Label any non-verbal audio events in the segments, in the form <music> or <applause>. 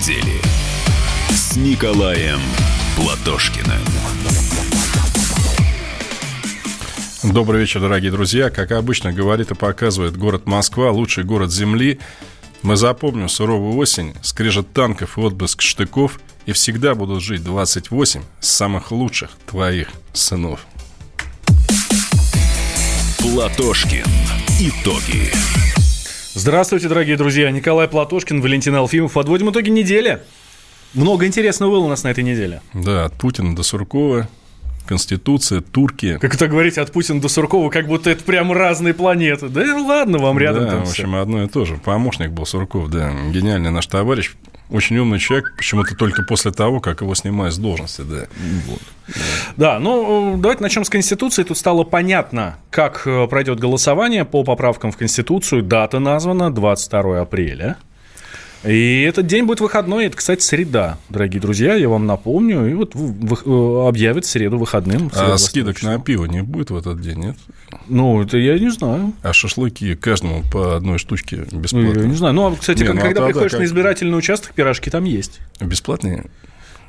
недели с Николаем Платошкиным. Добрый вечер, дорогие друзья. Как обычно говорит и показывает город Москва, лучший город Земли. Мы запомним суровую осень, скрежет танков и отблеск штыков, и всегда будут жить 28 самых лучших твоих сынов. Платошкин. Итоги. Здравствуйте, дорогие друзья. Николай Платошкин, Валентин Алфимов. Подводим итоги недели. Много интересного было у нас на этой неделе. Да, от Путина до Суркова, Конституция, турки. Как это говорите, от Путина до Суркова, как будто это прям разные планеты. Да ладно вам рядом да, там в общем, всё. одно и то же. Помощник был Сурков, да. Гениальный наш товарищ. Очень умный человек, почему-то только после того, как его снимают с должности, да. Вот. Да, ну давайте начнем с Конституции. Тут стало понятно, как э, пройдет голосование по поправкам в Конституцию. Дата названа 22 апреля. И этот день будет выходной. Это, кстати, среда, дорогие друзья. Я вам напомню. И вот в- объявят среду выходным. среду А 22 скидок на пиво не будет в этот день, нет? Ну, это я не знаю. А шашлыки каждому по одной штучке Ну, бесплатно. Я не знаю. Ну, а, кстати, Не, как- ну, а когда тогда приходишь как? на избирательный участок, пирожки там есть. Бесплатные?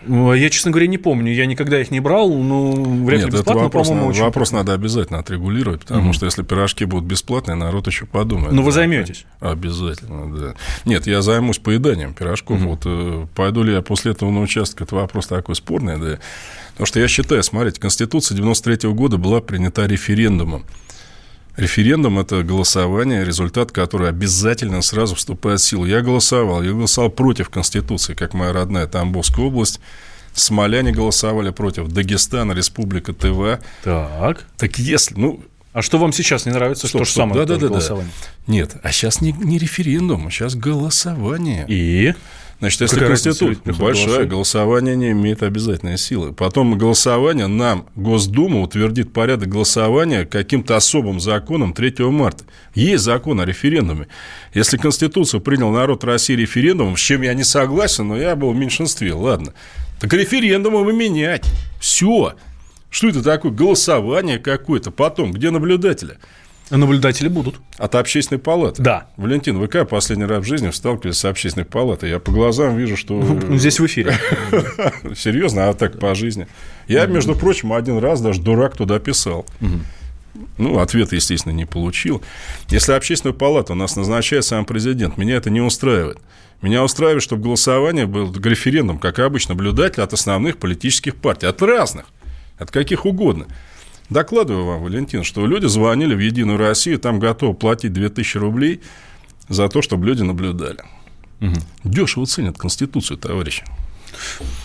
Ну, Я, честно говоря, не помню. Я никогда их не брал. Ну, вряд ли Нет, это бесплатно, вопрос, по-моему, надо, очень вопрос надо обязательно отрегулировать, потому что если пирожки будут бесплатные, народ еще подумает. Ну, вы займетесь. Обязательно, да. Нет, я займусь поеданием пирожков. Вот э, пойду ли я после этого на участок, это вопрос такой спорный, да. Потому что я считаю, смотрите, Конституция 93 года была принята референдумом. Референдум – это голосование, результат которого обязательно сразу вступает в силу. Я голосовал, я голосовал против Конституции, как моя родная Тамбовская область. Смоляне голосовали против, Дагестан, Республика Тыва. Так. Так если, ну, А что вам сейчас не нравится? Стоп, то же самое да, да, да, да. голосование. нет, а сейчас не, не референдум, а сейчас голосование. И? Значит, если Какая Конституция приходит большая, голосование? голосование не имеет обязательной силы. Потом голосование нам Госдума утвердит порядок голосования каким-то особым законом 3 марта. Есть закон о референдуме. Если Конституцию принял народ России референдумом, с чем я не согласен, но я был в меньшинстве, ладно. Так референдумом и менять. Все. Что это такое? Голосование какое-то. Потом, где наблюдатели? Наблюдатели будут. От общественной палаты. Да. Валентин, вы как последний раз в жизни сталкивались с общественной палатой? Я по глазам вижу, что... Ну, Здесь в эфире. <laughs> Серьезно, а так по жизни. Я, между прочим, один раз даже дурак туда писал. Ну, ответ, естественно, не получил. Если общественную палату у нас назначает сам президент, меня это не устраивает. Меня устраивает, чтобы голосование было референдум, как обычно, наблюдатель от основных политических партий, от разных, от каких угодно. Докладываю вам, Валентин, что люди звонили в Единую Россию, там готовы платить 2000 рублей за то, чтобы люди наблюдали. Дешево ценят Конституцию, товарищи.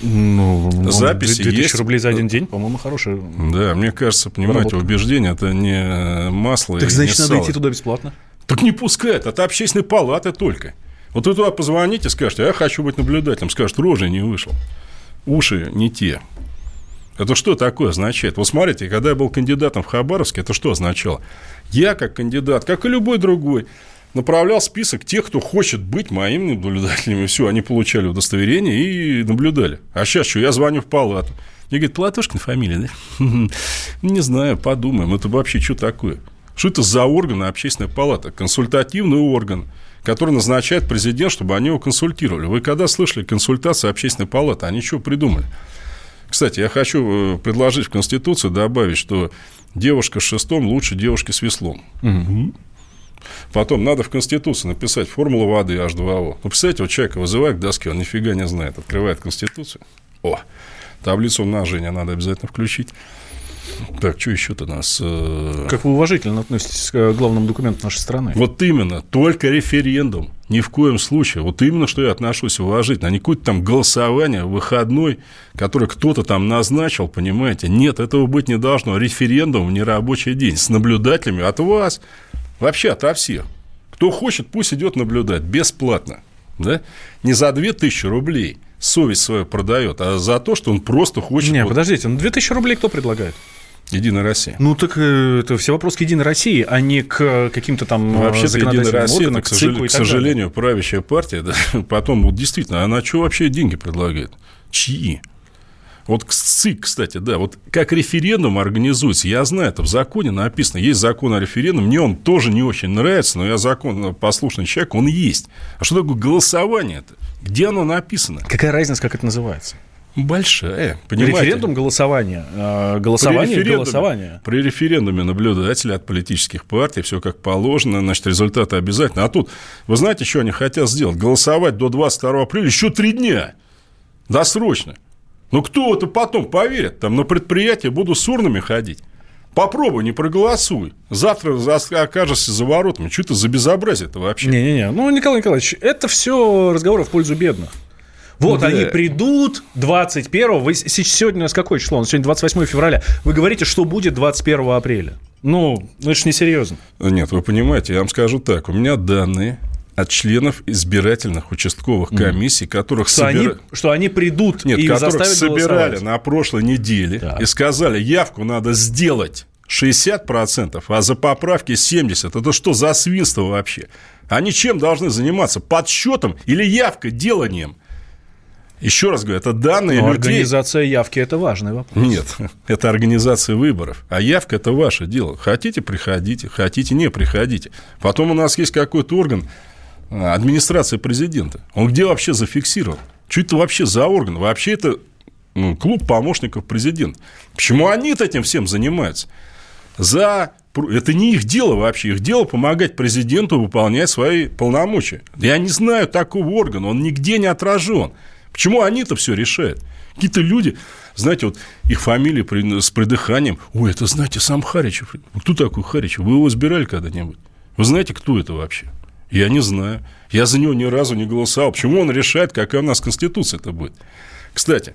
Ну, Записи 2000 есть. рублей за один день, по-моему, хорошие. Да, мне кажется, понимаете, Работа. убеждение это не масло Так значит, надо сало. идти туда бесплатно. Так не пускают, от общественной палаты только. Вот вы туда позвоните, скажете, я хочу быть наблюдателем, скажет, рожи не вышел, уши не те. Это что такое означает? Вот смотрите, когда я был кандидатом в Хабаровске, это что означало? Я, как кандидат, как и любой другой, направлял список тех, кто хочет быть моим наблюдателем. И все, они получали удостоверение и наблюдали. А сейчас что, я звоню в палату. Мне говорит, Платошкин фамилия, да? <laughs> Не знаю, подумаем. Это вообще что такое? Что это за орган общественная палата? Консультативный орган, который назначает президент, чтобы они его консультировали. Вы когда слышали консультации общественной палаты? Они что придумали? Кстати, я хочу э, предложить в Конституцию добавить, что девушка с шестом лучше девушки с веслом. Потом надо в Конституции написать формулу воды H2O. Ну, представляете, вот человека вызывают к доске, он нифига не знает, открывает Конституцию. О, таблицу умножения надо обязательно включить. Так, что еще-то нас... э, Как вы уважительно относитесь к э, главному документу нашей страны? Вот именно, только референдум. Ни в коем случае. Вот именно, что я отношусь уважительно. А не какое-то там голосование выходной, которое кто-то там назначил, понимаете. Нет, этого быть не должно. Референдум в нерабочий день с наблюдателями от вас, вообще ото всех. Кто хочет, пусть идет наблюдать бесплатно. Да? Не за 2000 рублей совесть свою продает, а за то, что он просто хочет... Не, вот подождите, ну 2000 рублей кто предлагает? Единая Россия. Ну, так э, это все вопрос к Единой России, а не к э, каким-то там Ну, э, Вообще-то Единая Россия, органам, к, к сожалению, к сожалению, правящая партия, да, <laughs> потом, вот действительно, она что вообще деньги предлагает? Чьи? Вот СИК, кстати, да, вот как референдум организуется, я знаю, это в законе написано, есть закон о референдуме, мне он тоже не очень нравится, но я закон послушный человек, он есть. А что такое голосование это? Где оно написано? Какая разница, как это называется? Большая, понимаете? Референдум голосование. А, голосование при референдуме, голосование. При референдуме наблюдатели от политических партий, все как положено, значит, результаты обязательно. А тут, вы знаете, что они хотят сделать? Голосовать до 22 апреля еще три дня. Досрочно. Ну, кто это потом поверит? Там на предприятии буду с урнами ходить. Попробуй, не проголосуй. Завтра окажешься за воротами. Что это за безобразие это вообще? Не-не-не. Ну, Николай Николаевич, это все разговоры в пользу бедных. Вот ну, они да. придут 21 вы Сегодня у нас какое число? Сегодня 28 февраля. Вы говорите, что будет 21 апреля. Ну, ну это же несерьезно. Нет, вы понимаете, я вам скажу так. У меня данные от членов избирательных участковых комиссий, которых что, собира... они, что они придут Нет, и которых собирали на прошлой неделе так. и сказали, явку надо сделать 60%, а за поправки 70%. Это что за свинство вообще? Они чем должны заниматься? Подсчетом или явкой, деланием? Еще раз говорю, это данные Но людей. Организация явки – это важный вопрос. Нет, <laughs> это организация выборов. А явка – это ваше дело. Хотите – приходите, хотите – не приходите. Потом у нас есть какой-то орган, а, администрация президента. Он где вообще зафиксирован? Что это вообще за орган? Вообще это ну, клуб помощников президента. Почему они этим всем занимаются? За это не их дело вообще. Их дело помогать президенту выполнять свои полномочия. Я не знаю такого органа, он нигде не отражен. Почему они-то все решают? Какие-то люди, знаете, вот их фамилии с придыханием. Ой, это, знаете, сам Харичев. Кто такой Харичев? Вы его избирали когда-нибудь? Вы знаете, кто это вообще? Я не знаю. Я за него ни разу не голосовал. Почему он решает, какая у нас конституция это будет? Кстати,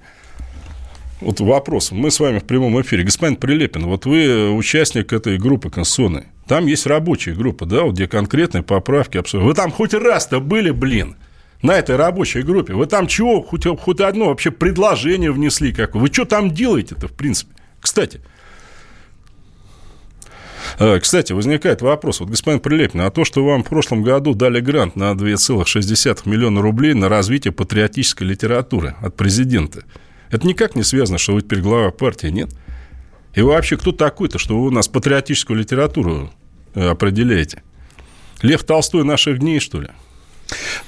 вот вопрос. Мы с вами в прямом эфире. Господин Прилепин, вот вы участник этой группы конституционной. Там есть рабочая группа, да, вот где конкретные поправки обсуждают. Вы там хоть раз-то были, блин? На этой рабочей группе. Вы там чего, хоть, хоть одно вообще предложение внесли как Вы что там делаете-то, в принципе? Кстати, э, кстати, возникает вопрос. Вот, господин Прилепин, а то, что вам в прошлом году дали грант на 2,6 миллиона рублей на развитие патриотической литературы от президента, это никак не связано, что вы теперь глава партии, нет? И вообще, кто такой-то, что вы у нас патриотическую литературу э, определяете? Лев Толстой наших дней, что ли?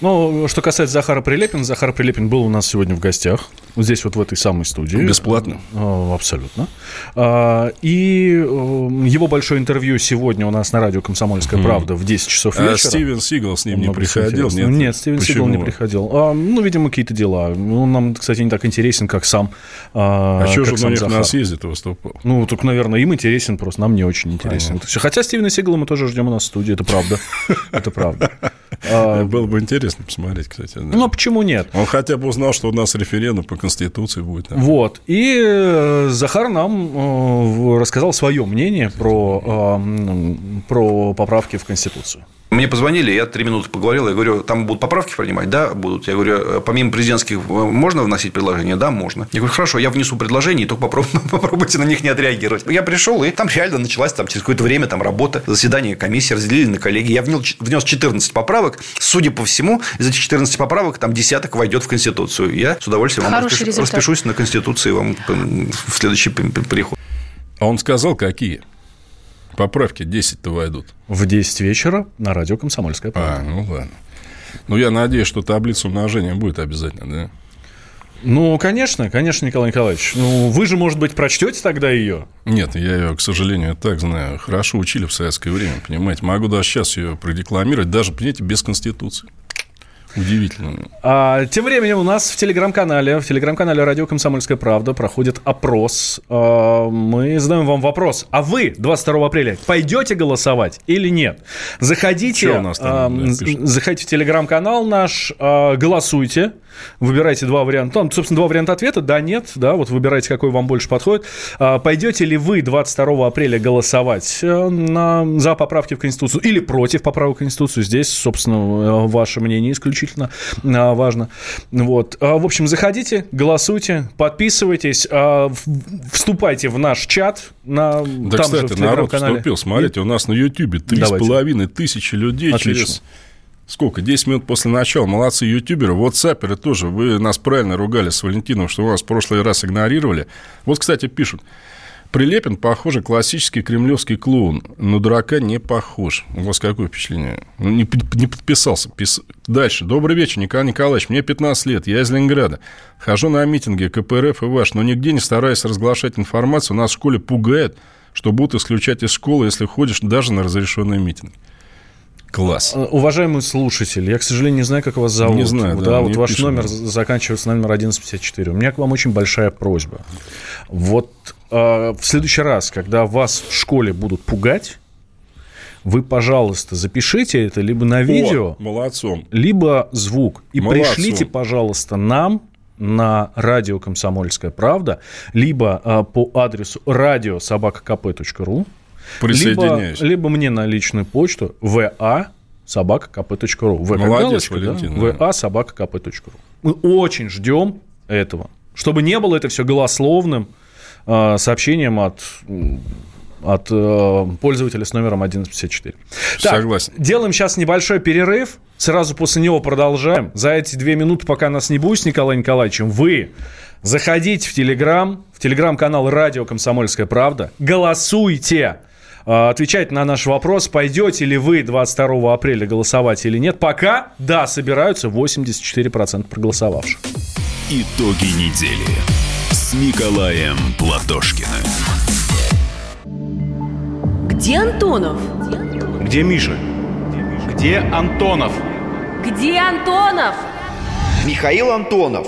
Ну, что касается Захара Прилепина, Захар Прилепин был у нас сегодня в гостях, вот здесь вот в этой самой студии. Бесплатно? А, абсолютно. А, и э, его большое интервью сегодня у нас на радио «Комсомольская правда» в 10 часов вечера. А Стивен Сигал с ним не приходил? Нет, нет Стивен Почему? Сигал не приходил. А, ну, видимо, какие-то дела. Он нам, кстати, не так интересен, как сам А, а что же он на них на съезде выступал? Ну, только, наверное, им интересен, просто нам не очень интересен. Понятно. Хотя Стивена Сигала мы тоже ждем у нас в студии, это правда. <laughs> Это правда. <laughs> Было бы интересно посмотреть, кстати. Ну, почему нет? Он хотя бы узнал, что у нас референдум по Конституции будет. Вот. И э, Захар нам э, рассказал свое мнение про, э, про поправки в Конституцию. Мне позвонили, я три минуты поговорил, я говорю, там будут поправки принимать? Да, будут. Я говорю, «Э, помимо президентских э, можно вносить предложения? Да, можно. Я говорю, хорошо, я внесу предложения, и только <laughs> попробуйте на них не отреагировать. Я пришел, и там реально началась там, через какое-то время там, работа, заседание комиссии, разделили на коллеги. Я внес 14 поправок. Судя по всему, из этих 14 поправок там десяток войдет в Конституцию. Я с удовольствием вам распишу, распишусь на Конституции вам в следующий приход. А он сказал, какие? Поправки 10-то войдут. В 10 вечера на радио «Комсомольская правда». А, ну ладно. Ну, я надеюсь, что таблица умножения будет обязательно, да? Ну, конечно, конечно, Николай Николаевич. Ну, вы же, может быть, прочтете тогда ее? Нет, я ее, к сожалению, так знаю. Хорошо учили в советское время, понимаете. Могу даже сейчас ее продекламировать, даже, понимаете, без Конституции. Удивительно. А, тем временем у нас в телеграм-канале, в телеграм-канале Радио Комсомольская правда проходит опрос. А, мы задаем вам вопрос. А вы 22 апреля пойдете голосовать или нет? Заходите, у нас там, а, да, заходите в телеграм-канал наш, а, голосуйте. Выбирайте два варианта. Там, собственно, два варианта ответа. Да, нет. Да, вот выбирайте, какой вам больше подходит. А, пойдете ли вы 22 апреля голосовать э, на, за поправки в Конституцию или против поправок в Конституцию? Здесь, собственно, э, ваше мнение исключительно а, важно. Вот. А, в общем, заходите, голосуйте, подписывайтесь, вступайте в наш чат. На, да, там кстати, же, народ вступил. Смотрите, у нас на YouTube 3,5 тысячи людей Отлично. через сколько, 10 минут после начала, молодцы ютуберы, ватсаперы тоже, вы нас правильно ругали с Валентином, что вы нас в прошлый раз игнорировали. Вот, кстати, пишут, Прилепин, похоже, классический кремлевский клоун, но дурака не похож. У вас какое впечатление? Ну, не, не подписался. Пис... Дальше. Добрый вечер, Николай Николаевич. Мне 15 лет, я из Ленинграда. Хожу на митинги КПРФ и ваш, но нигде не стараюсь разглашать информацию. Нас в школе пугает, что будут исключать из школы, если ходишь даже на разрешенный митинг. Класс. Э, уважаемый слушатель, я, к сожалению, не знаю, как вас зовут. Не знаю, да. да вот ваш пишем. номер заканчивается на номер 1154. У меня к вам очень большая просьба. Вот э, в следующий раз, когда вас в школе будут пугать, вы, пожалуйста, запишите это либо на видео, О, молодцом. либо звук. И Молодцом. пришлите, пожалуйста, нам на радио «Комсомольская правда», либо э, по адресу радиособакакп.ру, Присоединяюсь. либо, либо мне на личную почту va собакакп.ру. В как Молодец, галочка, да? Валентин, да. va собакакп.ру. Мы очень ждем этого. Чтобы не было это все голословным э, сообщением от, от э, пользователя с номером 1154. Так, Согласен. Делаем сейчас небольшой перерыв. Сразу после него продолжаем. За эти две минуты, пока нас не будет с Николаем Николаевичем, вы заходите в Телеграм, в Телеграм-канал «Радио Комсомольская правда», голосуйте, э, отвечайте на наш вопрос, пойдете ли вы 22 апреля голосовать или нет. Пока, да, собираются 84% проголосовавших. Итоги недели с Николаем Платошкиным. Где Антонов? Где Миша? Где Антонов? Где Антонов? Михаил Антонов.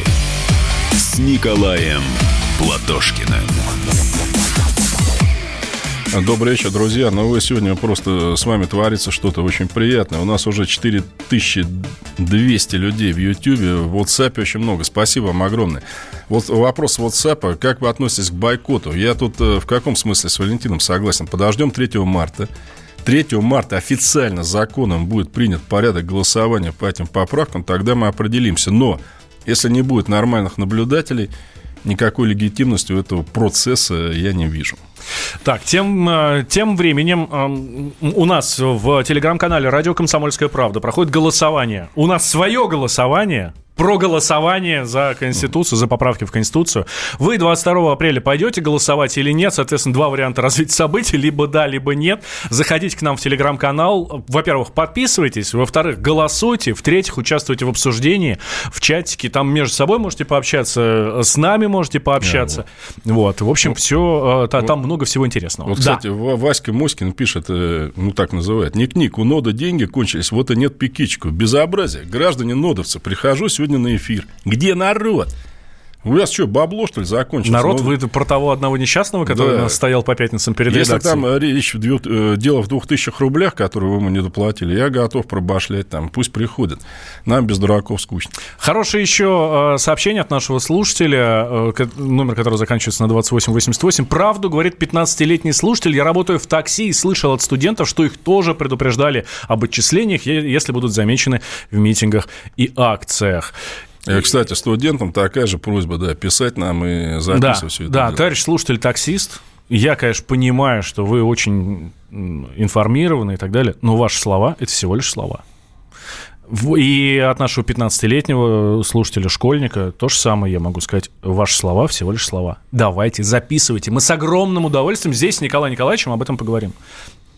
с Николаем Платошкиным. Добрый вечер, друзья. Ну, вы сегодня просто с вами творится что-то очень приятное. У нас уже 4200 людей в YouTube, в WhatsApp очень много. Спасибо вам огромное. Вот вопрос WhatsApp. Как вы относитесь к бойкоту? Я тут э, в каком смысле с Валентином согласен? Подождем 3 марта. 3 марта официально законом будет принят порядок голосования по этим поправкам, тогда мы определимся. Но если не будет нормальных наблюдателей, никакой легитимности у этого процесса я не вижу. Так, тем, э, тем временем у нас в телеграм-канале «Радио Комсомольская правда» проходит голосование. У нас свое голосование про голосование за Конституцию, за поправки в Конституцию. Вы 22 апреля пойдете голосовать или нет? Соответственно, два варианта <laughs> развития событий, либо да, либо нет. Заходите к нам в телеграм-канал. Во-первых, подписывайтесь. Во-вторых, голосуйте. В-третьих, участвуйте в обсуждении, в чатике. Там между собой можете пообщаться, с нами можете пообщаться. Вот. В общем, все, там много всего интересного. Вот, Да. кстати, Ва- Васька Моськин пишет, э, ну так называют, ник-ник, у нода деньги кончились, вот и нет пикичку. Безобразие. Граждане нодовцы, прихожу сегодня на эфир. Где народ? У вас что, бабло, что ли, закончилось? Народ, Ну, вы про того одного несчастного, который Да. стоял по пятницам перед Если редакцией? там э, речь, э, дело в двух тысячах рублях, которые вы ему не доплатили, я готов пробашлять там, пусть приходят. Нам без дураков скучно. Хорошее еще э, сообщение от нашего слушателя, номер которого заканчивается на 2888. Правду говорит 15-летний слушатель. Я работаю в такси и слышал от студентов, что их тоже предупреждали об отчислениях, если будут замечены в митингах и акциях. Э, Кстати, студентам такая же просьба, да, писать нам и Да, записывать все это. да дело. товарищ слушатель таксист, я, конечно, понимаю, что вы очень информированы и так далее, но ваши слова – это всего лишь слова. И от нашего 15-летнего слушателя, школьника, то же самое я могу сказать. Ваши слова всего лишь слова. Давайте, записывайте. Мы с огромным удовольствием здесь с Николаем Николаевичем об этом поговорим.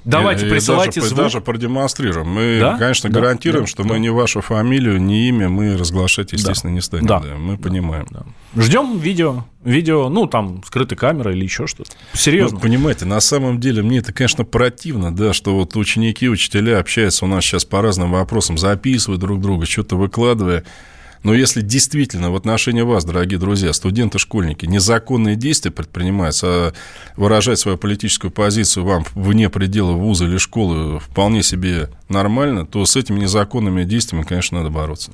Давайте, И- присылайте даже, звук. даже продемонстрируем. Мы, Да? конечно, Да, гарантируем, да, что да. мы ни вашу фамилию, ни имя мы разглашать, естественно, не станем. Да. Да, мы понимаем. Ждем видео. Видео, ну, там, скрытой камерой или еще что-то. Ну, Серьезно. понимаете, на самом деле мне это, конечно, противно, да, что вот ученики, учителя общаются у нас сейчас по разным вопросам, записывают друг друга, что-то выкладывая. Но если действительно в отношении вас, дорогие друзья, студенты, школьники, незаконные действия предпринимаются, а выражать свою политическую позицию вам вне предела вуза или школы вполне себе нормально, то с этими незаконными действиями, конечно, надо бороться.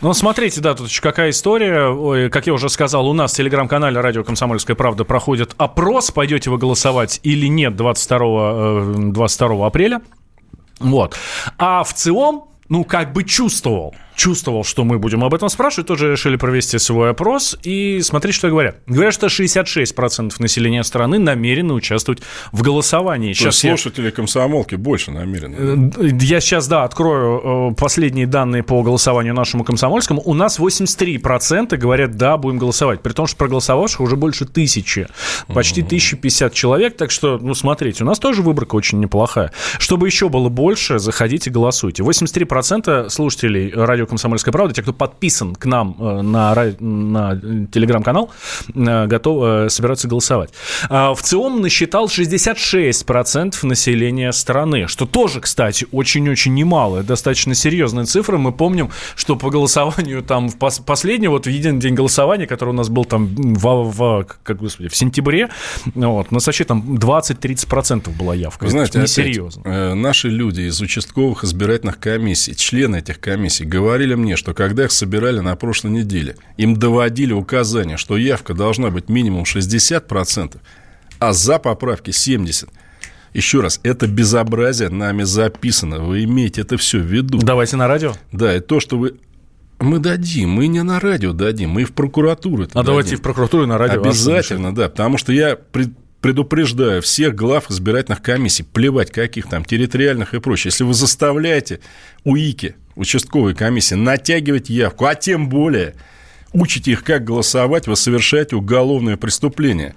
Ну, смотрите, да, тут еще какая история. Ой, как я уже сказал, у нас в телеграм-канале «Радио Комсомольская правда» проходит опрос, пойдете вы голосовать или нет 22, э, 22 апреля. Вот. А в целом, ну, как бы чувствовал, чувствовал, что мы будем об этом спрашивать, тоже решили провести свой опрос. И смотрите, что говорят. Говорят, что 66% населения страны намерены участвовать в голосовании. Сейчас Сейчас я- слушатели комсомолки больше намерены. Э, Я сейчас, да, открою э, последние данные по голосованию нашему комсомольскому. У нас 83% говорят, да, будем голосовать. При том, что проголосовавших уже больше тысячи. Почти 1050 человек. Так что, ну, смотрите, у нас тоже выборка очень неплохая. Чтобы еще было больше, заходите, голосуйте. 83% слушателей радио «Комсомольская правда», те, кто подписан к нам э, на, на телеграм-канал, э, готов э, собираться голосовать. А В ЦИОМ насчитал 66% населения страны, что тоже, кстати, очень-очень немало. Достаточно серьезная цифра. Мы помним, что по голосованию там в пос- последний, вот в единый день голосования, который у нас был там в, в- как, господи, в сентябре, вот, у нас вообще там 20-30% была явка. Вы знаете, Это опять, несерьезно. э, наши люди из участковых избирательных комиссий, члены этих комиссий, говорили мне, что когда их собирали на прошлой неделе, им доводили указание, что явка должна быть минимум 60%, а за поправки 70%. Еще раз, это безобразие нами записано. Вы имеете это все в виду. Давайте на радио. Да, и то, что вы... Мы дадим, мы не на радио дадим, мы и в прокуратуру это А давайте и дадим. в прокуратуру, и на радио. Обязательно, да, потому что я пред- предупреждаю всех глав избирательных комиссий, плевать каких там, территориальных и прочее. Если вы заставляете УИКи, участковые комиссии, натягивать явку, а тем более учите их, как голосовать, вы совершаете уголовное преступление.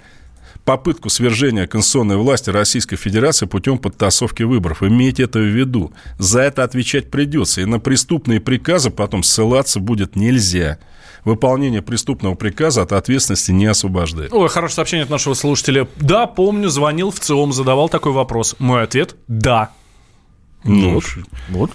Попытку свержения конституционной власти Российской Федерации путем подтасовки выборов. Имейте это в виду. За это отвечать придется. И на преступные приказы потом ссылаться будет нельзя. Выполнение преступного приказа от ответственности не освобождает. Ой, хорошее сообщение от нашего слушателя. Да, помню, звонил в ЦИОМ, задавал такой вопрос. Мой ответ – да. Ну, Вот. Вот.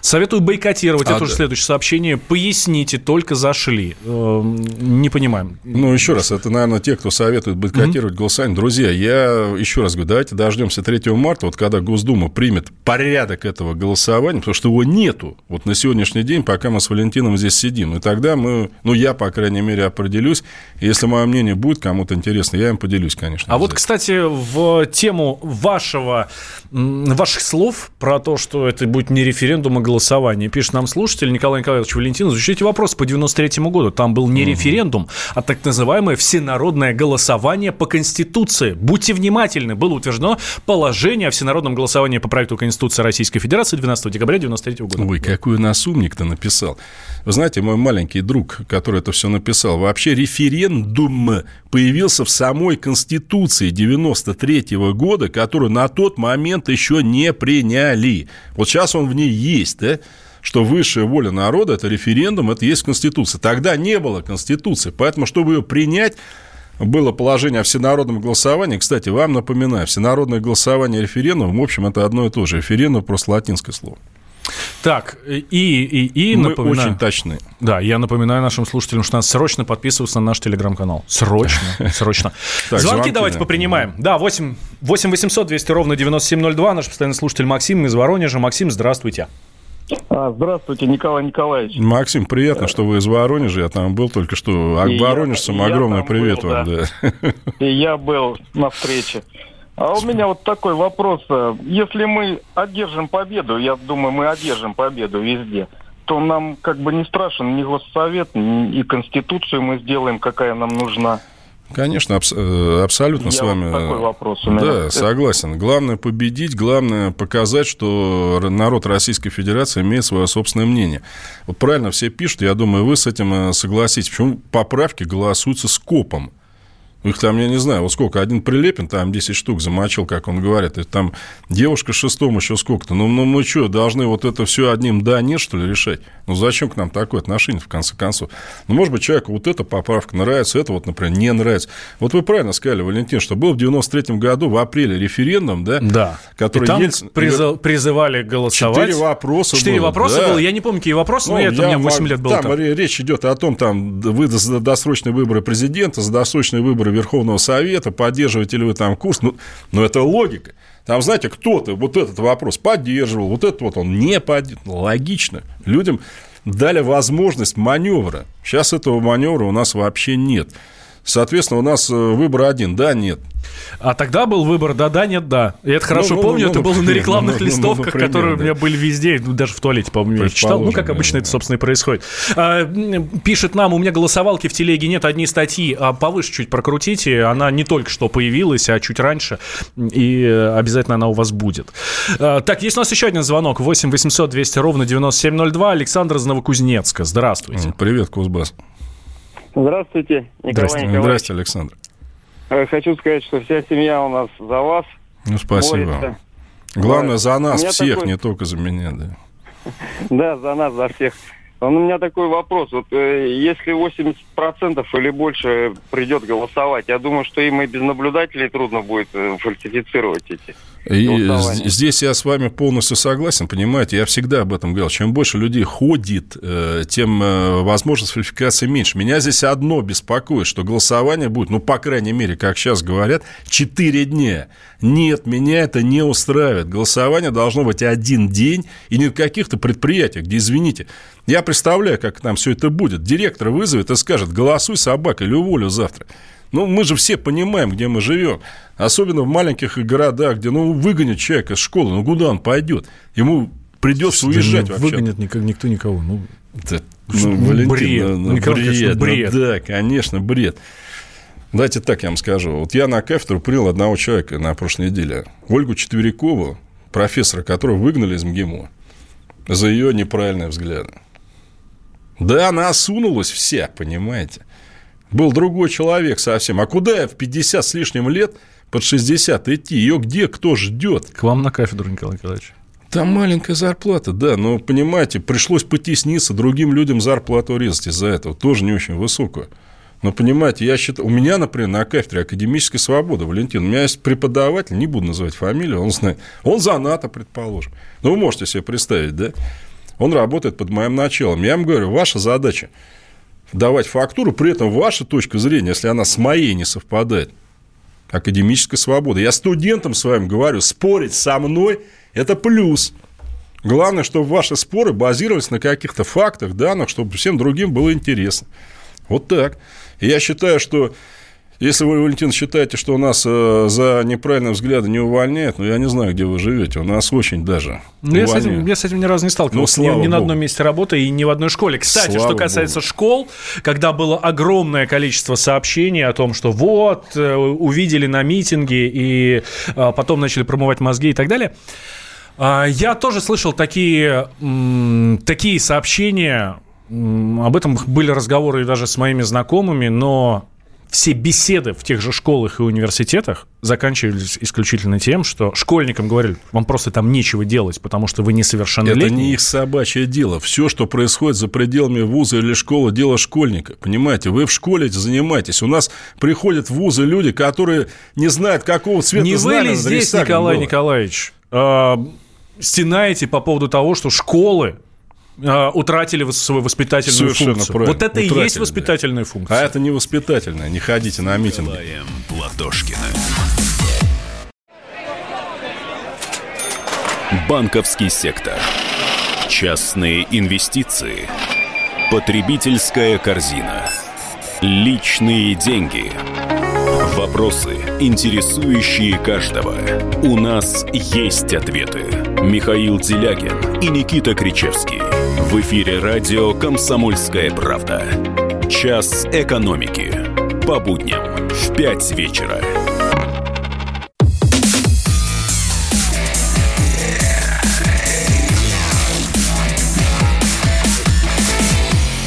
Советую бойкотировать. А, Это уже да. следующее сообщение. Поясните, только зашли. Эм, Не понимаем. Ну, еще раз, это, наверное, те, кто советует бойкотировать голосование. Друзья, я еще раз говорю, давайте дождемся 3 марта, вот когда Госдума примет порядок этого голосования, потому что его нету вот на сегодняшний день, пока мы с Валентином здесь сидим. И тогда мы, ну, я, по крайней мере, определюсь. Если мое мнение будет кому-то интересно, я им поделюсь, конечно. А вот, кстати, в тему вашего, ваших слов про то, что это будет не референдум, а голосование, пишет нам слушатель Николай Николаевич Валентин, изучите вопрос по 93 году. Там был не референдум, а так называемое всенародное голосование по Конституции. Будьте внимательны, было утверждено положение о всенародном голосовании по проекту Конституции Российской Федерации 12 декабря 93 года. Ой, какой у нас умник-то написал. Вы знаете, мой маленький друг, который это все написал, вообще референдум появился в самой Конституции 93 года, которую на тот момент еще не приняли. Вот сейчас он в ней есть, да? что высшая воля народа – это референдум, это есть Конституция. Тогда не было Конституции, поэтому, чтобы ее принять, было положение о всенародном голосовании. Кстати, вам напоминаю, всенародное голосование и референдум, в общем, это одно и то же. Референдум просто латинское слово. Так, и, и, и Мы напоминаю. очень точны. Да, я напоминаю нашим слушателям, что надо срочно подписываться на наш телеграм-канал. Срочно, <laughs> срочно. Звонки давайте да. попринимаем. Да, 8, 8 800 200 ровно 9702. Наш постоянный слушатель Максим из Воронежа. Максим, здравствуйте. Здравствуйте, Николай Николаевич. Максим, приятно, что вы из Воронежа. Я там был только что. А И воронежцам я- я огромный там привет был, вам. да. Да. И я был на встрече. А у меня вот такой вопрос. а, Если мы одержим победу, я думаю, мы одержим победу везде, то нам как бы не страшен ни Госсовет, ни и Конституцию мы сделаем, какая нам нужна. Конечно, абс- э, абсолютно Я с вот вами. такой вопрос у меня. Да, согласен. Главное победить, главное показать, что народ Российской Федерации имеет свое собственное мнение. Вот правильно все пишут, я думаю, вы с этим э, согласитесь. Почему поправки голосуются скопом? Их там, я не знаю, вот сколько, один Прилепин там 10 штук замочил, как он говорит, и там девушка шестом еще сколько-то. Ну, ну мы что, должны вот это все одним да, нет, что ли, решать? Ну, зачем к нам такое отношение, в конце концов? Ну, может быть, человеку вот эта поправка нравится, это вот, например, не нравится. Вот вы правильно сказали, Валентин, что был в 93-м году в апреле референдум, да? Да. Который И там Ельцин- приза- призывали голосовать. Четыре вопроса Четыре было, вопроса да. было. Я не помню, какие вопросы, но Ну, это у меня 8 мог- лет было. Там там. ре- речь идет о том, там, вы за досрочные выборы президента, за досрочные выборы Верховного Совета, поддерживаете ли вы там курс. Ну, но это логика. Там, знаете, кто-то вот этот вопрос поддерживал, вот этот вот он не поддерживал. Логично. Людям дали возможность маневра. Сейчас этого маневра у нас вообще нет. Соответственно, у нас э, выбор один, да, нет. А тогда был выбор да-да, нет-да. Я это хорошо ну, помню, ну, это ну, было на ну, рекламных ну, ну, листовках, например, которые у да. меня были везде, ну, даже в туалете, по-моему, я читал. Ну, как обычно да, это, собственно, и происходит. А, пишет нам, у меня голосовалки в телеге нет, одни статьи, а повыше чуть прокрутите, она не только что появилась, а чуть раньше, и э, обязательно она у вас будет. А, так, есть у нас еще один звонок, 8 800 200 ровно 9702, Александр из Новокузнецка, здравствуйте. Привет, Кузбасс. Здравствуйте, Николай Здрасте, Николаевич. Здрасте, Александр. Э, Хочу сказать, что вся семья у нас за вас. Ну, спасибо. борется. Главное, за нас всех, такой- не только за меня, да. <laughs> Да, за нас, за всех. У меня такой вопрос. Вот э, если 80% или больше придет голосовать, я думаю, что им и без наблюдателей трудно будет э, фальсифицировать эти И голосования. здесь я с вами полностью согласен, понимаете, я всегда об этом говорил. Чем больше людей ходит, э, тем э, возможность фальсификации меньше. Меня здесь одно беспокоит, что голосование будет, ну, по крайней мере, как сейчас говорят, 4 дня. Нет, меня это не устраивает. Голосование должно быть один день и не в каких-то предприятиях, где, извините, я представляю, как там все это будет. Директор вызовет и скажет, голосуй, собака, или уволю завтра. Ну, мы же все понимаем, где мы живем. Особенно в маленьких городах, где, ну, выгонят человека из школы, ну, куда он пойдет? Ему придется уезжать Да, вообще. Выгонят никак- никто никого. Ну, Да, Что, ну, ну, Валентин, бред. ну, ну, бред, Николаевич, ну, ну бред. да, конечно, бред. Давайте так я вам скажу. Вот я на кафедру принял одного человека на прошлой неделе. Ольгу Четверякову, профессора, которого выгнали из МГИМО за ее неправильные взгляды. Да, она осунулась вся, понимаете. Был другой человек совсем. А куда я в 50 с лишним лет под 60 идти? Ее где кто ждет? к вам на кафедру, Николай Николаевич. Там маленькая зарплата, да, но, понимаете, пришлось потесниться, другим людям зарплату резать из-за этого, тоже не очень высокую. Но, понимаете, я считаю, у меня, например, на кафедре академической свободы, Валентин, у меня есть преподаватель, не буду называть фамилию, он знает, он за НАТО, предположим. Ну, вы можете себе представить, да? Он работает под моим началом. Я ему говорю, ваша задача давать фактуру, при этом ваша точка зрения, если она с моей не совпадает, академическая свобода. Я студентам своим говорю, спорить со мной – это плюс. Главное, чтобы ваши споры базировались на каких-то фактах, данных, чтобы всем другим было интересно. Вот так. И я считаю, что если вы, Валентин, считаете, что у нас э, за неправильные взгляды не увольняют, ну, я не знаю, где вы живете. У нас очень даже Ну, я, с этим, я с этим ни разу не сталкивался. Ну, ни, ни на одном месте работы и ни в одной школе. Кстати, Слава что касается богу. школ, когда было огромное количество сообщений о том, что вот, э, увидели на митинге и а, потом начали промывать мозги и так далее. А, Я тоже слышал такие, такие сообщения. Об этом были разговоры даже с моими знакомыми, но все беседы в тех же школах и университетах заканчивались исключительно тем, что школьникам говорили, вам просто там нечего делать, потому что вы несовершеннолетние. Это не их собачье дело. Все, что происходит за пределами вуза или школы, дело школьника. Понимаете, вы в школе занимаетесь. У нас приходят в вузы люди, которые не знают, какого цвета Не вы ли здесь, Николай было. Николаевич, э, стенаете по поводу того, что школы э, утратили свою воспитательную Совершенно функцию? правильно. Вот это и есть да. воспитательная А функция. это не воспитательное. Не ходите на митинги. Платошкиным. Банковский сектор. Частные инвестиции. Потребительская корзина. Личные деньги. Вопросы, интересующие каждого. У нас есть ответы. Михаил Делягин и Никита Кричевский. В эфире радио «Комсомольская правда». Час экономики. По будням в 5 вечера.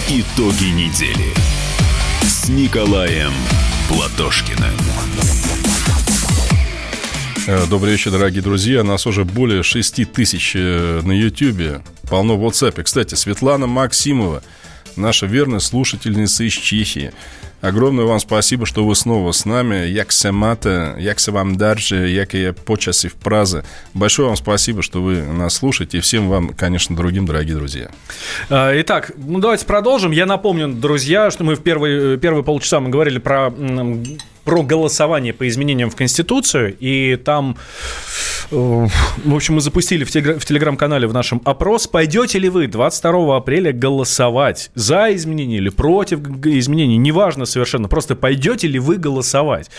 Итоги недели с Николаем Платошкиным. Э, Добрый вечер, дорогие друзья. Нас уже более 6 тысяч э, на Ютьюбе. Полно в WhatsApp. Кстати, Светлана Максимова, наша верная слушательница из Чехии. Огромное вам спасибо, что вы снова с нами. Як се мате, як се вам дарже, як я почаси в Празе. Большое вам спасибо, что вы нас слушаете. И всем вам, конечно, другим, дорогие друзья. Э, Итак, ну давайте продолжим. Я напомню, друзья, что мы в первые, первые полчаса мы говорили про про голосование по изменениям в Конституцию, и там, э, в общем, мы запустили в, телегра- в телеграм-канале в нашем опрос, пойдете ли вы 22 апреля голосовать за изменения или против изменений, неважно совершенно, просто пойдете ли вы голосовать.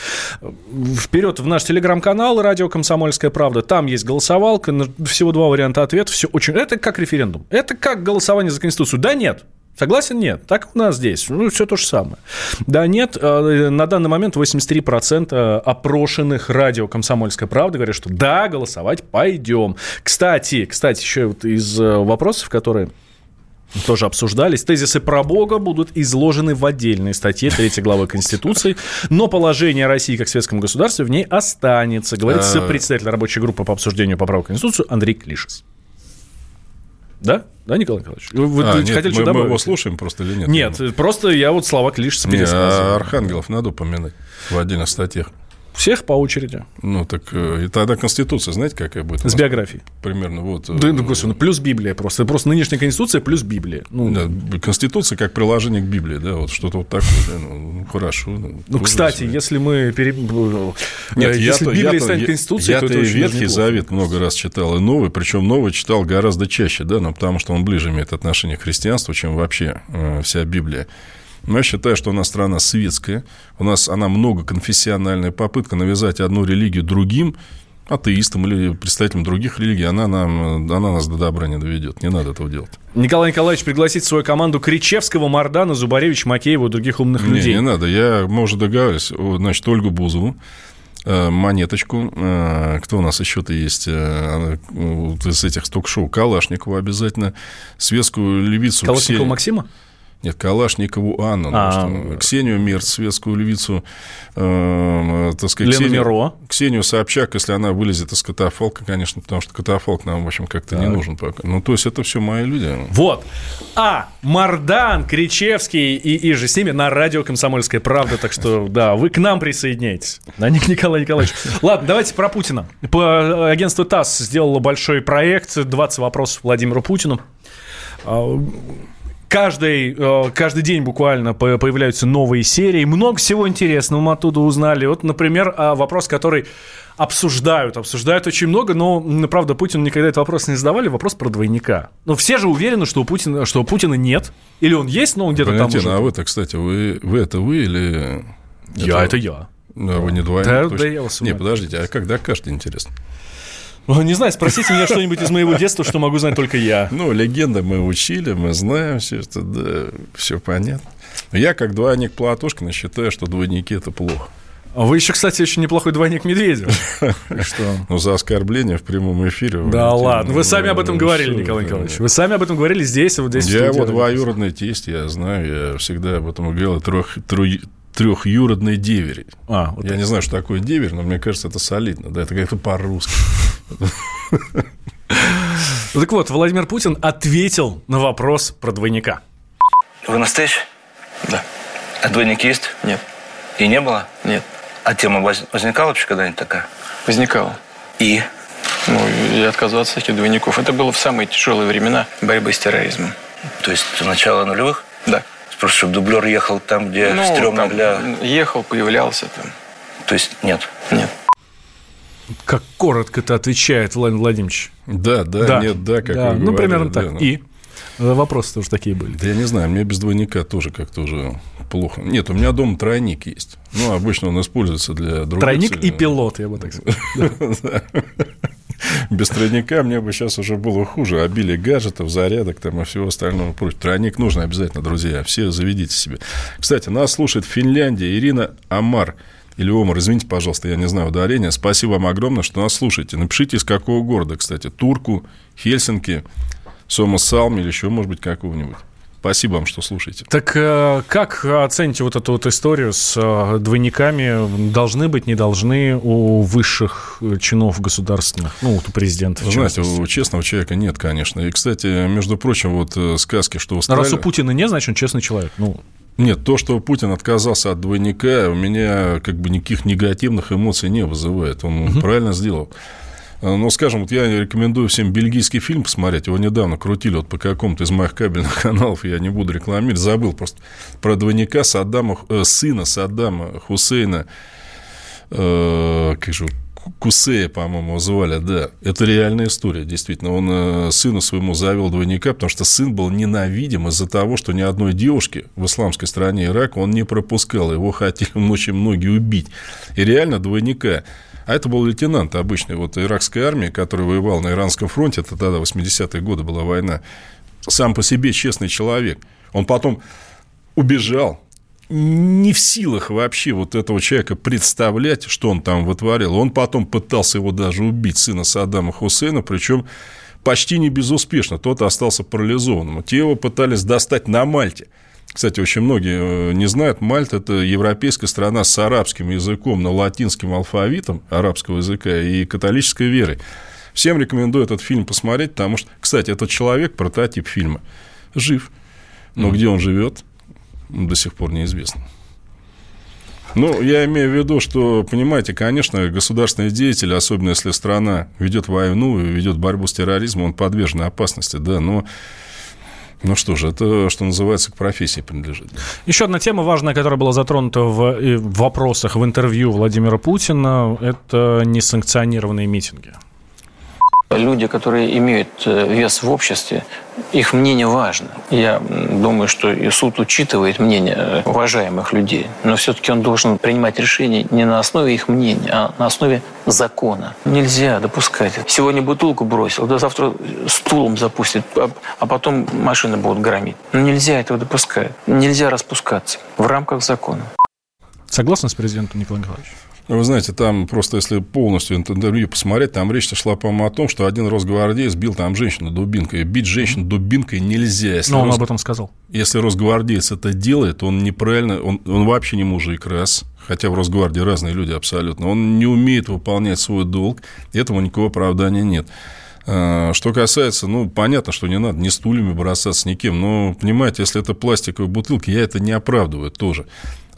Вперед в наш телеграм-канал «Радио Комсомольская правда», там есть голосовалка, всего два варианта ответа, все очень... Это как референдум, это как голосование за Конституцию, да нет, Согласен? Нет. Так у нас здесь. Ну, все то же самое. Да, нет. э, На данный момент 83% опрошенных радио «Комсомольская правда» говорят, что да, голосовать пойдем. Кстати, кстати, еще вот из э, вопросов, которые тоже обсуждались. Тезисы про Бога будут изложены в отдельной статье 3 главы Конституции, но положение России как светском государстве в ней останется, говорит А. председатель рабочей группы по обсуждению поправок в Конституцию Андрей Клишес. Да? Да, Николай Николаевич? Вы, А, нет, хотели мы, что мы добавить? его слушаем просто или нет? Нет, просто я вот слова Клишеса а пересказываю. архангелов надо упоминать в отдельных статьях. Всех по очереди. Ну, так э, и тогда Конституция, знаете, какая будет? С биографией. Примерно вот. э, Да, ну, господи, ну, плюс Библия просто. Просто нынешняя Конституция плюс Библия. Ну, да, Конституция как приложение к Библии, да, вот что-то вот такое. да, ну, хорошо. ну, тоже кстати, себе. если мы... Пере... Нет, если я-то- Библия я-то- станет я- Конституцией, то это очень Ветхий. Завет много раз читал, и Новый, причем Новый читал гораздо чаще, да, ну, потому что он ближе имеет отношение к христианству, чем вообще э, вся Библия. Но я считаю, что у нас страна светская, у нас она многоконфессиональная попытка навязать одну религию другим, атеистам или представителям других религий, она, нам, она нас до добра не доведет. Не надо этого делать. Николай Николаевич пригласит в свою команду Кричевского, Мардана, Зубаревич, Макеева и других умных Не, людей. не надо. Я, мы уже договорились. Значит, Ольгу Бузову, э, Монеточку. э, Кто у нас еще-то есть? э, вот Из этих ток-шоу. Калашникову обязательно. Светскую левицу. Калашникова Ксению- Максима? Нет, Калашникову Анну. ну, А. что, Ксению Мерц, светскую левицу. э, так сказать, Лену Ксению, Миро. Ксению Собчак, если она вылезет из катафалка, конечно, потому что катафалк нам, в общем, как-то не нужен пока. Ну, то есть, это все мои люди. Вот. А Мардан, Кричевский и, и же с ними на радио «Комсомольская правда». Так что, <laughs> да, вы к нам присоединяйтесь. Да, Ник- Николай Николаевич. Ладно, давайте про Путина. По агентству ТАСС сделало большой проект «20 вопросов Владимиру Путину». А, Каждый, э, каждый день буквально по- появляются новые серии. Много всего интересного мы оттуда узнали. Вот, например, а, вопрос, который обсуждают. Обсуждают очень много, но, правда, Путину никогда этот вопрос не задавали. Вопрос про двойника. Но все же уверены, что у Путина, что у Путина нет. Или он есть, но он где-то там уже. а вы-то, кстати, вы, вы это вы или... Я, это я. Да, вы не двойник. Да, да я вас Не, подождите, а как докажете, интересно? Не знаю, спросите меня что-нибудь из моего детства, что могу знать только я. Ну, легенды мы учили, мы знаем все это, да, все понятно. Но Я, как двойник Платошкина, считаю, что двойники – это плохо. А Вы еще, кстати, очень неплохой двойник Медведева. <laughs> Что... Ну, за оскорбление в прямом эфире. Да ладно, вы ну, сами об этом говорили, Николай Николаевич. Вы сами об этом говорили здесь, вот здесь. Я вот двоюродный тесть, я знаю, я всегда об этом говорил, трех, трехюродный деверь. А, вот Я не знаю, что такое деверь, но мне кажется, это солидно, да, это как-то по-русски. Ну, Так вот, Владимир Путин ответил на вопрос про двойника. Вы настоящий? Да. А двойник есть? Нет. И не было? Нет. А тема воз- возникала вообще когда-нибудь такая? Возникало. И? Ну, и отказываться от этих двойников. Это было в самые тяжелые времена борьбы с терроризмом. То есть с начала нулевых? Да. Просто чтобы дублер ехал там, где Ну, стрёмно там для... Ехал, появлялся там. То есть нет? Нет. Как коротко это отвечает Владимир Владимирович. Да, да, нет, да, как Да, вы Ну, говорили, примерно да, так. ну. И э, вопросы тоже такие были. Да я не знаю, мне без двойника тоже как-то уже плохо. Нет, у меня дома тройник есть. Ну, обычно он используется для других Тройник целей. и пилот, я бы так сказал. <laughs> Да. Без тройника мне бы сейчас уже было хуже. Обилие гаджетов, зарядок там и всего остального прочего. Тройник нужно обязательно, друзья. Все заведите себе. Кстати, нас слушает Финляндия Ирина Амар. Или Омар, извините, пожалуйста, я не знаю ударения. Спасибо вам огромное, что нас слушаете. Напишите, из какого города, кстати. Турку, Хельсинки, Сомасалми или еще, может быть, какого-нибудь. Спасибо вам, что слушаете. Так э, как оцените вот эту вот историю с э, двойниками? Должны быть, не должны у высших э, чинов государственных? Ну, вот у президента. Вы знаете, у честного человека нет, конечно. И, кстати, между прочим, вот сказки, что устраивали... раз у Путина нет, значит, он честный человек. Ну, Нет, то, что Путин отказался от двойника, у меня как бы никаких негативных эмоций не вызывает. Он правильно сделал. Ну, скажем, вот я рекомендую всем бельгийский фильм посмотреть. Его недавно крутили вот по какому-то из моих кабельных <laughs> каналов. Я не буду рекламировать. Забыл просто про двойника Саддама, э, сына Саддама Хусейна. Э, как же Кусея, по-моему, звали, да. Это реальная история, действительно. Он э, сыну своему завел двойника, потому что сын был ненавидим из-за того, что ни одной девушки в исламской стране Ирака он не пропускал. Его хотели <laughs> очень многие убить. И реально двойника а это был лейтенант обычный вот иракской армии, который воевал на Иранском фронте. Это тогда, 80-е годы была война. Сам по себе честный человек. Он потом убежал, не в силах вообще вот этого человека представлять, что он там вытворил. Он потом пытался его даже убить, сына Саддама Хусейна, причем почти не безуспешно. Тот остался парализованным. Те его пытались достать на Мальте. Кстати, очень многие э, не знают, Мальта – это европейская страна с арабским языком, но латинским алфавитом арабского языка и католической верой. Всем рекомендую этот фильм посмотреть, потому что, кстати, этот человек, прототип фильма, жив. Но mm-hmm. где он живет, до сих пор неизвестно. Ну, я имею в виду, что, понимаете, конечно, государственный деятель, особенно если страна ведет войну ведет борьбу с терроризмом, он подвержен опасности, да, но ну что же, это, что называется, к профессии принадлежит. Еще одна тема важная, которая была затронута в, в вопросах в интервью Владимира Путина, это несанкционированные митинги. Люди, которые имеют э, вес в обществе, их мнение важно. Я думаю, что и суд учитывает мнение э, уважаемых людей, но все-таки он должен принимать решения не на основе их мнения, а на основе закона. Нельзя допускать. Сегодня бутылку бросил, да завтра стулом запустит, а, а потом машины будут громить. Но нельзя этого допускать. Нельзя распускаться в рамках закона. Согласны с президентом Николаем Николаевичем? Вы знаете, там просто, если полностью интервью посмотреть, там речь шла, по-моему, о том, что один росгвардеец бил там женщину дубинкой. Бить женщину дубинкой нельзя. Если Но он рос... об этом сказал. Если росгвардеец это делает, он неправильно, он, он вообще не мужик, раз. Хотя в Росгвардии разные люди абсолютно. Он не умеет выполнять свой долг, этому никакого оправдания нет. А, что касается, ну, понятно, что не надо ни стульями бросаться, ни кем. Но, понимаете, если это пластиковые бутылки, я это не оправдываю тоже.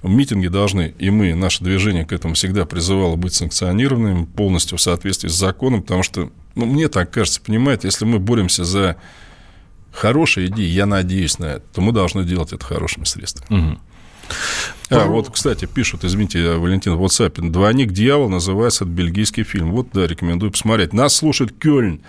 Митинги должны, и мы, наше движение к этому всегда призывало быть санкционированными полностью в соответствии с законом, потому что, ну, мне так кажется, понимаете, если мы боремся за хорошие идеи, я надеюсь на это, то мы должны делать это хорошими средствами. Угу. А, вот, кстати, пишут, извините, Валентин, в WhatsApp, «Двойник дьявол» называется это бельгийский фильм. Вот, да, рекомендую посмотреть. Нас слушает Кёльн.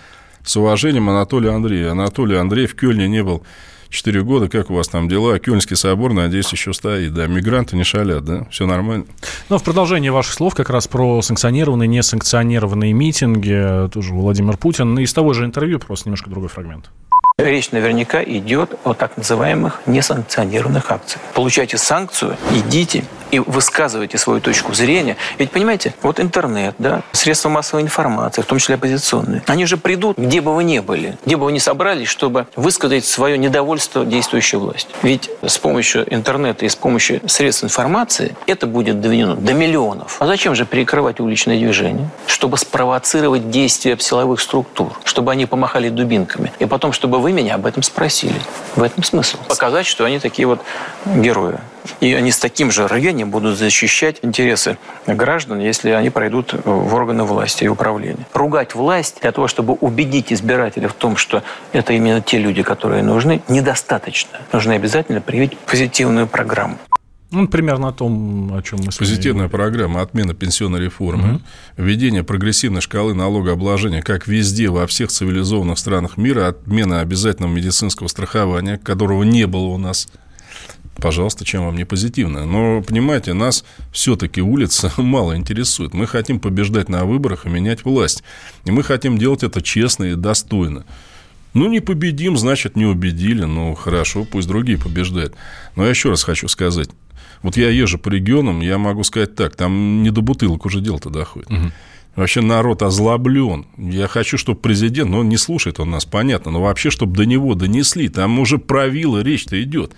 С уважением, Анатолий Андреев. Анатолий Андреев в Кёльне не был 4 года, как у вас там дела? Кёльнский собор, надеюсь, еще стоит, да? Мигранты не шалят, да? Все нормально? Ну, в продолжение ваших слов как раз про санкционированные, несанкционированные митинги, тоже Владимир Путин. Из того же интервью просто немножко другой фрагмент. Речь наверняка идет о так называемых несанкционированных акциях. Получайте санкцию, идите и высказывайте свою точку зрения. Ведь, понимаете, вот интернет, да, средства массовой информации, в том числе оппозиционные, они же придут, где бы вы ни были, где бы вы ни собрались, чтобы высказать свое недовольство действующей власти. Ведь с помощью интернета и с помощью средств информации это будет доведено до миллионов. А зачем же перекрывать уличное движение? Чтобы спровоцировать действия силовых структур, чтобы они помахали дубинками, и потом, чтобы вы меня об этом спросили. В этом смысл. Показать, что они такие вот герои. И они с таким же рвением будут защищать интересы граждан, если они пройдут в органы власти и управления. Ругать власть для того, чтобы убедить избирателя в том, что это именно те люди, которые нужны, недостаточно. Нужно обязательно привить позитивную программу. Ну, примерно о том, о чем мы Позитивная программа отмена пенсионной реформы, угу. введение прогрессивной шкалы налогообложения, как везде, во всех цивилизованных странах мира, отмена обязательного медицинского страхования, которого не было у нас – пожалуйста, чем вам не позитивно. Но, понимаете, нас все-таки улица <laughs> мало интересует. Мы хотим побеждать на выборах и менять власть. И мы хотим делать это честно и достойно. Ну, не победим, значит, не убедили. Ну, хорошо, пусть другие побеждают. Но я еще раз хочу сказать. Вот я езжу по регионам, я могу сказать так, там не до бутылок уже дело-то доходит. Угу. Вообще народ озлоблен. Я хочу, чтобы президент, ну, не слушает он нас, понятно, но вообще, чтобы до него донесли. Там уже про речь-то идет.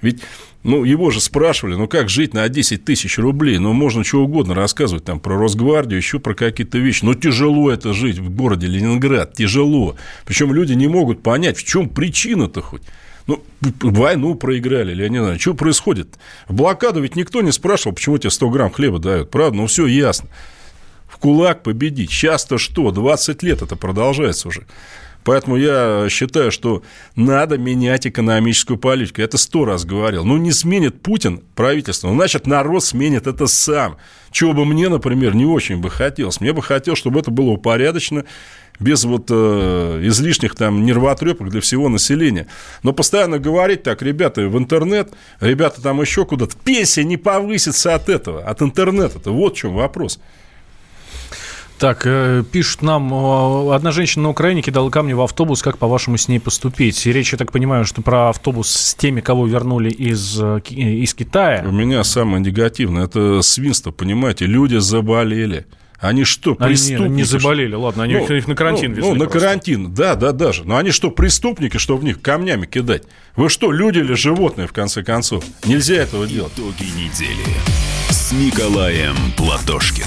Ведь ну, его же спрашивали, ну, как жить на 10 тысяч рублей? Ну, можно чего угодно рассказывать там про Росгвардию, еще про какие-то вещи. Но тяжело это жить в городе Ленинград, тяжело. Причем люди не могут понять, в чем причина-то хоть. Ну, войну проиграли, или я не знаю, что происходит. В блокаду ведь никто не спрашивал, почему тебе 100 грамм хлеба дают, правда? Ну, все ясно. в кулак победить. Сейчас-то что? 20 лет это продолжается уже. Поэтому я считаю, что надо менять экономическую политику. Я это сто раз говорил. Ну, не сменит Путин правительство, ну, значит, народ сменит это сам. Чего бы мне, например, не очень бы хотелось. Мне бы хотелось, чтобы это было упорядочено, без вот э, излишних там нервотрепок для всего населения. Но постоянно говорить так, ребята, в интернет, ребята там еще куда-то, пенсия не повысится от этого, от интернета-то. Вот в чем вопрос. Так, э, пишут нам, э, одна женщина на Украине кидала камни в автобус, как, по-вашему, с ней поступить? И речь, я так понимаю, что про автобус с теми, кого вернули из, э, из Китая. У меня самое негативное, это свинство, понимаете, люди заболели. Они что, Они не- преступники? не заболели, ладно, они их на карантин ну, везли Ну, на просто. карантин, да, да, даже. Но они что, преступники, что в них камнями кидать? Вы что, люди или животные, в конце концов? Нельзя этого делать. Итоги недели с Николаем Платошкиным.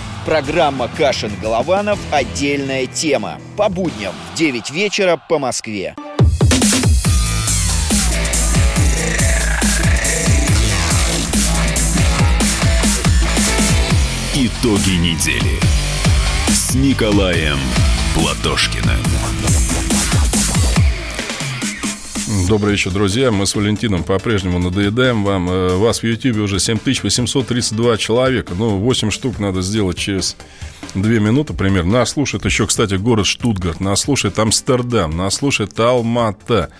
Программа «Кашин-Голованов. Отдельная тема». По будням в 9 вечера по Москве. Итоги недели с Николаем Платошкиным. Добрый вечер, друзья. Мы с Валентином по-прежнему надоедаем вам. Э, Вас в Ютьюбе уже 7832 человека. Ну, 8 штук надо сделать через 2 минуты примерно. Нас слушает еще, кстати, город Штутгарт. Нас слушает Амстердам. Нас слушает Алмата.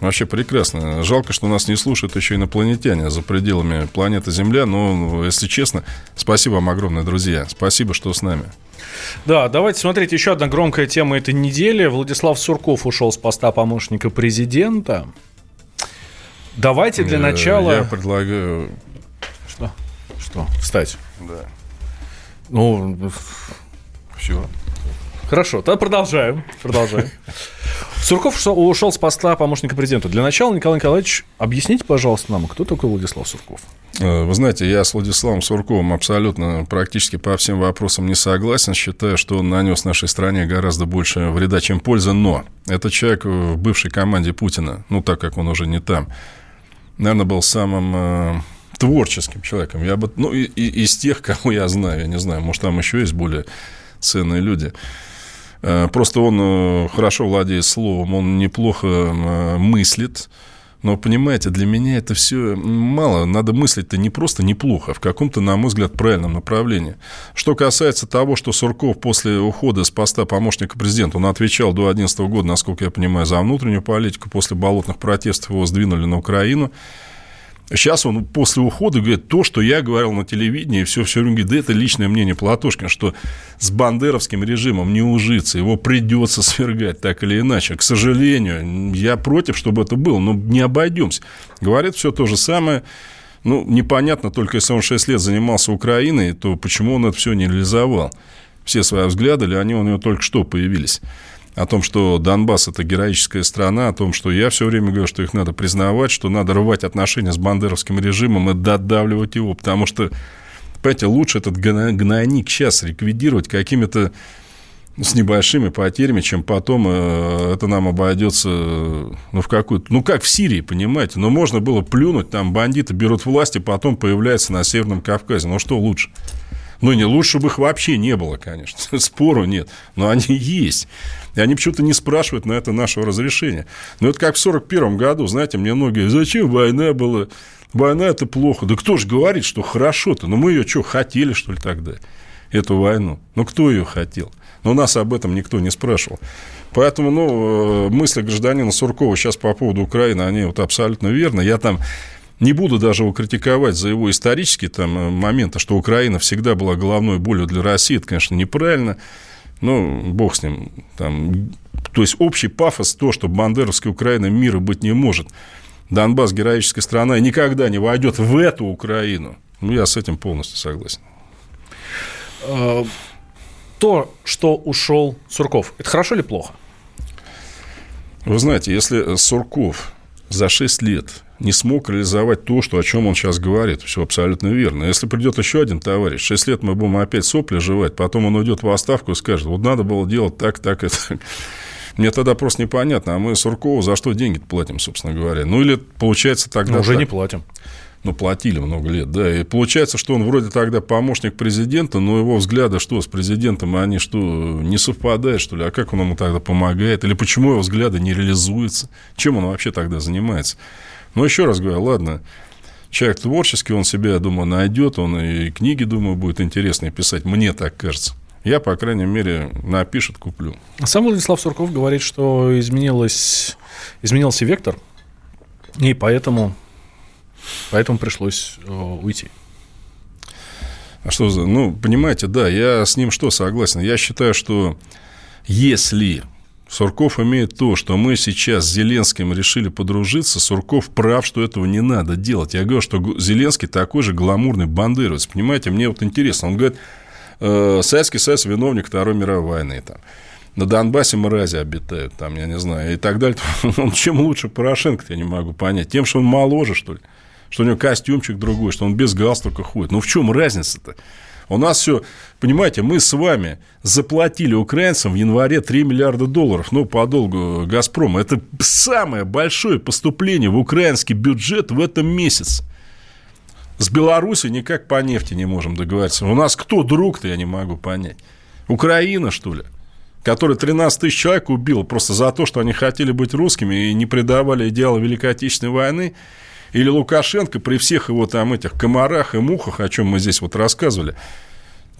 Вообще прекрасно. Жалко, что нас не слушают еще инопланетяне за пределами планеты Земля. Но, если честно, спасибо вам огромное, друзья. Спасибо, что с нами. Да, давайте смотреть. Еще одна громкая тема этой недели. Владислав Сурков ушел с поста помощника президента. Давайте для Э, начала... Я предлагаю... Что? Что? Встать. Да. Ну, все. Хорошо, тогда продолжаем. Продолжаем. <laughs> Сурков ушел- с поста помощника президента. Для начала, Николай Николаевич, объясните, пожалуйста, нам, кто такой Владислав Сурков? Э, Вы знаете, я с Владиславом Сурковым абсолютно практически по всем вопросам не согласен. Считаю, что он нанес нашей стране гораздо больше вреда, чем пользы. Но это человек в бывшей команде Путина, ну, так как он уже не там, наверное, был самым э, творческим человеком. Я бы, ну, и, и- из тех, <laughs> кого я знаю, я не знаю, может, там еще есть более ценные люди. Э, Просто он э, хорошо владеет словом, он неплохо э, мыслит. Но, понимаете, для меня это все мало. Надо мыслить-то не просто неплохо, а в каком-то, на мой взгляд, правильном направлении. Что касается того, что Сурков после ухода с поста помощника президента, он отвечал до 2011 года, насколько я понимаю, за внутреннюю политику, после болотных протестов его сдвинули на Украину. Сейчас он после ухода говорит то, что я говорил на телевидении, все, все время говорит, да это личное мнение Платошкина, что с бандеровским режимом не ужиться, его придется свергать так или иначе. К сожалению, я против, чтобы это было, но не обойдемся. Говорит все то же самое. Ну, непонятно, только если он 6 лет занимался Украиной, то почему он это все не реализовал? Все свои взгляды, или они у него только что появились? О том, что Донбасс – это героическая страна, о том, что я все время говорю, что их надо признавать, что надо рвать отношения с бандеровским режимом и додавливать его, потому что, понимаете, лучше этот гно- гнойник сейчас ликвидировать какими-то ну, с небольшими потерями, чем потом э, это нам обойдется э, ну, в какую-то... Ну, как в Сирии, понимаете? Но можно было плюнуть, там бандиты берут власть, и потом появляются на Северном Кавказе. Ну, что лучше? Ну, не лучше бы их вообще не было, конечно. <laughs> Спору нет. Но они есть. И они почему-то не спрашивают на это нашего разрешения. Ну, это как в 41 году, знаете, мне многие, зачем война была? Война – это плохо. Да кто же говорит, что хорошо-то? Ну, мы ее что, хотели, что ли, тогда? Эту войну. Ну, кто ее хотел? Но нас об этом никто не спрашивал. Поэтому, ну, э, мысли гражданина Суркова сейчас по поводу Украины, они вот абсолютно верны. Я там не буду даже его критиковать за его исторические там э, моменты, что Украина всегда была головной болью для России. Это, конечно, неправильно. Ну, бог с ним. Там, то есть, общий пафос, то, что бандеровская Украина мира быть не может. Донбасс – героическая страна и никогда не войдет в эту Украину. Ну, я с этим полностью согласен. Э, то, что ушел Сурков, это хорошо или плохо? Вы знаете, если Сурков за 6 лет не смог реализовать то, что, о чем он сейчас говорит, все абсолютно верно. Если придет еще один товарищ, 6 лет мы будем опять сопли жевать, потом он уйдет в отставку и скажет, вот надо было делать так, так и так. Мне тогда просто непонятно, а мы Суркову за что деньги платим, собственно говоря? Ну, или получается тогда... Ну, уже так. не платим. Ну, платили много лет, да. И получается, что он вроде тогда помощник президента, но его взгляды что с президентом, они что, не совпадают, что ли? А как он ему тогда помогает? Или почему его взгляды не реализуются? Чем он вообще тогда занимается? Но еще раз говорю, ладно, человек творческий, он себя, я думаю, найдет, он и книги, думаю, будет интересные писать, мне так кажется. Я, по крайней мере, напишет, куплю. Сам Владислав Сурков говорит, что изменилось, изменился вектор, и поэтому, поэтому пришлось э, уйти. А что за... Ну, понимаете, да, я с ним что согласен? Я считаю, что если Сурков имеет то, что мы сейчас с Зеленским решили подружиться, Сурков прав, что этого не надо делать. Я говорю, что Зеленский такой же гламурный бандеровец. Понимаете, мне вот интересно. Он говорит, э, Советский Союз виновник Второй мировой войны. Там. На Донбассе мрази обитают, там, я не знаю, и так далее. <laughs> Он чем лучше Порошенко, я не могу понять. Тем, что он моложе, что ли? Что у него костюмчик другой, что он без галстука ходит. Ну, в чем разница-то? У нас все, понимаете, мы с вами заплатили украинцам в январе 3 миллиарда долларов, ну, по долгу «Газпрома». Это самое большое поступление в украинский бюджет в этом месяце. С Беларусью никак по нефти не можем договориться. У нас кто друг-то, я не могу понять. Украина, что ли? Который 13 тысяч человек убил просто за то, что они хотели быть русскими и не предавали идеалы Великой Отечественной войны. Или Лукашенко при всех его там этих комарах и мухах, о чем мы здесь вот рассказывали,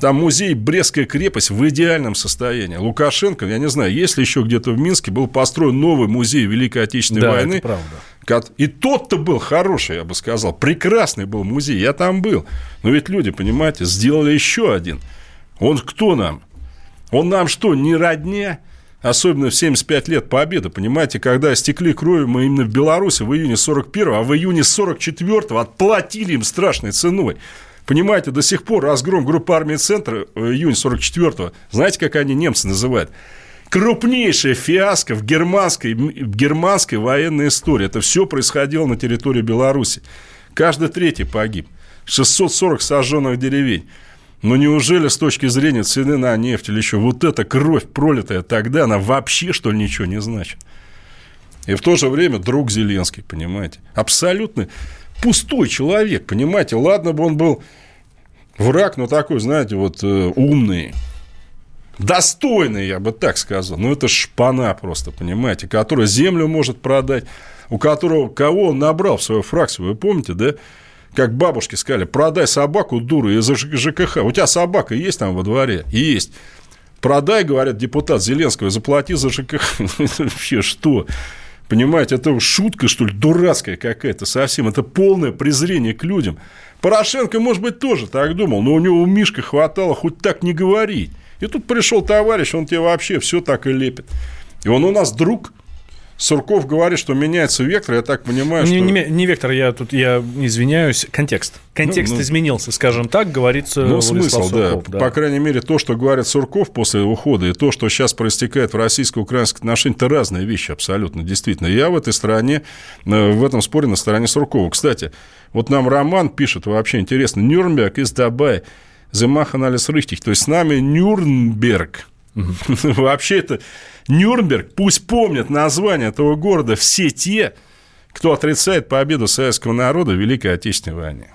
там музей Брестская крепость в идеальном состоянии. Лукашенко, я не знаю, есть ли еще где-то в Минске, был построен новый музей Великой Отечественной да, войны. Это правда. И тот-то был хороший, я бы сказал. Прекрасный был музей. Я там был. Но ведь люди, понимаете, сделали еще один. Он кто нам? Он нам что, не родня? Особенно в 75 лет победы, понимаете, когда стекли кровью мы именно в Беларуси в июне 41 а в июне 44 отплатили им страшной ценой. Понимаете, до сих пор разгром группы армии «Центр» июнь 44 знаете, как они немцы называют? Крупнейшая фиаско в германской, в германской военной истории. Это все происходило на территории Беларуси. Каждый третий погиб. 640 сожженных деревень. Но неужели с точки зрения цены на нефть или еще вот эта кровь, пролитая тогда, она вообще, что ли, ничего не значит? И в то же время друг Зеленский, понимаете? Абсолютно пустой человек, понимаете? Ладно бы он был враг, но такой, знаете, вот э, умный, достойный, я бы так сказал. Но это шпана просто, понимаете, которая землю может продать, у которого кого он набрал в свою фракцию, вы помните, да? Как бабушки сказали, продай собаку, дуру, из ЖКХ. У тебя собака есть там во дворе? Есть. Продай, говорят, депутат Зеленского, заплати за ЖКХ. <laughs> Вообще что? Понимаете, это шутка, что ли, дурацкая какая-то совсем. Это полное презрение к людям. Порошенко, может быть, тоже так думал, но у него у Мишка хватало хоть так не говорить. И тут пришел товарищ, он тебе вообще все так и лепит. И он у нас друг, Сурков говорит, что меняется вектор, я так понимаю, не, что... Не, не вектор, я тут, я извиняюсь, контекст. Контекст ну, ну, изменился, скажем так, говорится Ну, смысл, Сурков, да. да. По крайней мере, то, что говорит Сурков после ухода, и то, что сейчас проистекает в российско-украинских отношениях, это разные вещи абсолютно, действительно. Я в этой стране, э, в этом споре на стороне Суркова. Кстати, вот нам Роман пишет, вообще интересно, Нюрнберг из Дабай, Земах анализ richtig, то есть с нами Нюрнберг. <laughs> Вообще это Нюрнберг, пусть помнят название этого города все те, кто отрицает победу советского народа в Великой Отечественной войне.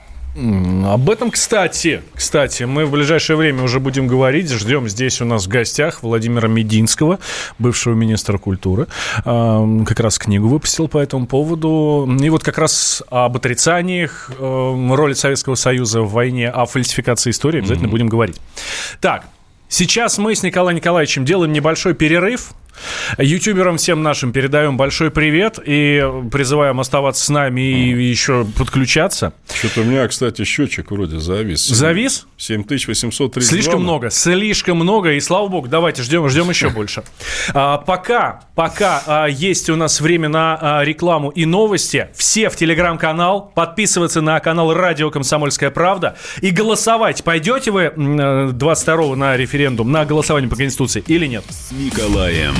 Об этом, кстати, кстати, мы в ближайшее время уже будем говорить. Ждем здесь у нас в гостях Владимира Мединского, бывшего министра культуры. Как раз книгу выпустил по этому поводу. И вот как раз об отрицаниях роли Советского Союза в войне, о фальсификации истории обязательно mm-hmm. будем говорить. Так, Сейчас мы с Николаем Николаевичем делаем небольшой перерыв. Ютуберам всем нашим передаем большой привет и призываем оставаться с нами и еще подключаться. Что-то у меня, кстати, счетчик вроде завис. Завис? 7832. Слишком много, слишком много, и слава богу, давайте ждем, ждем еще больше. А, пока, пока а, есть у нас время на а, рекламу и новости, все в телеграм-канал, подписываться на канал Радио Комсомольская Правда и голосовать. Пойдете вы м, э, 22 на референдум, на голосование по Конституции или нет? С Николаем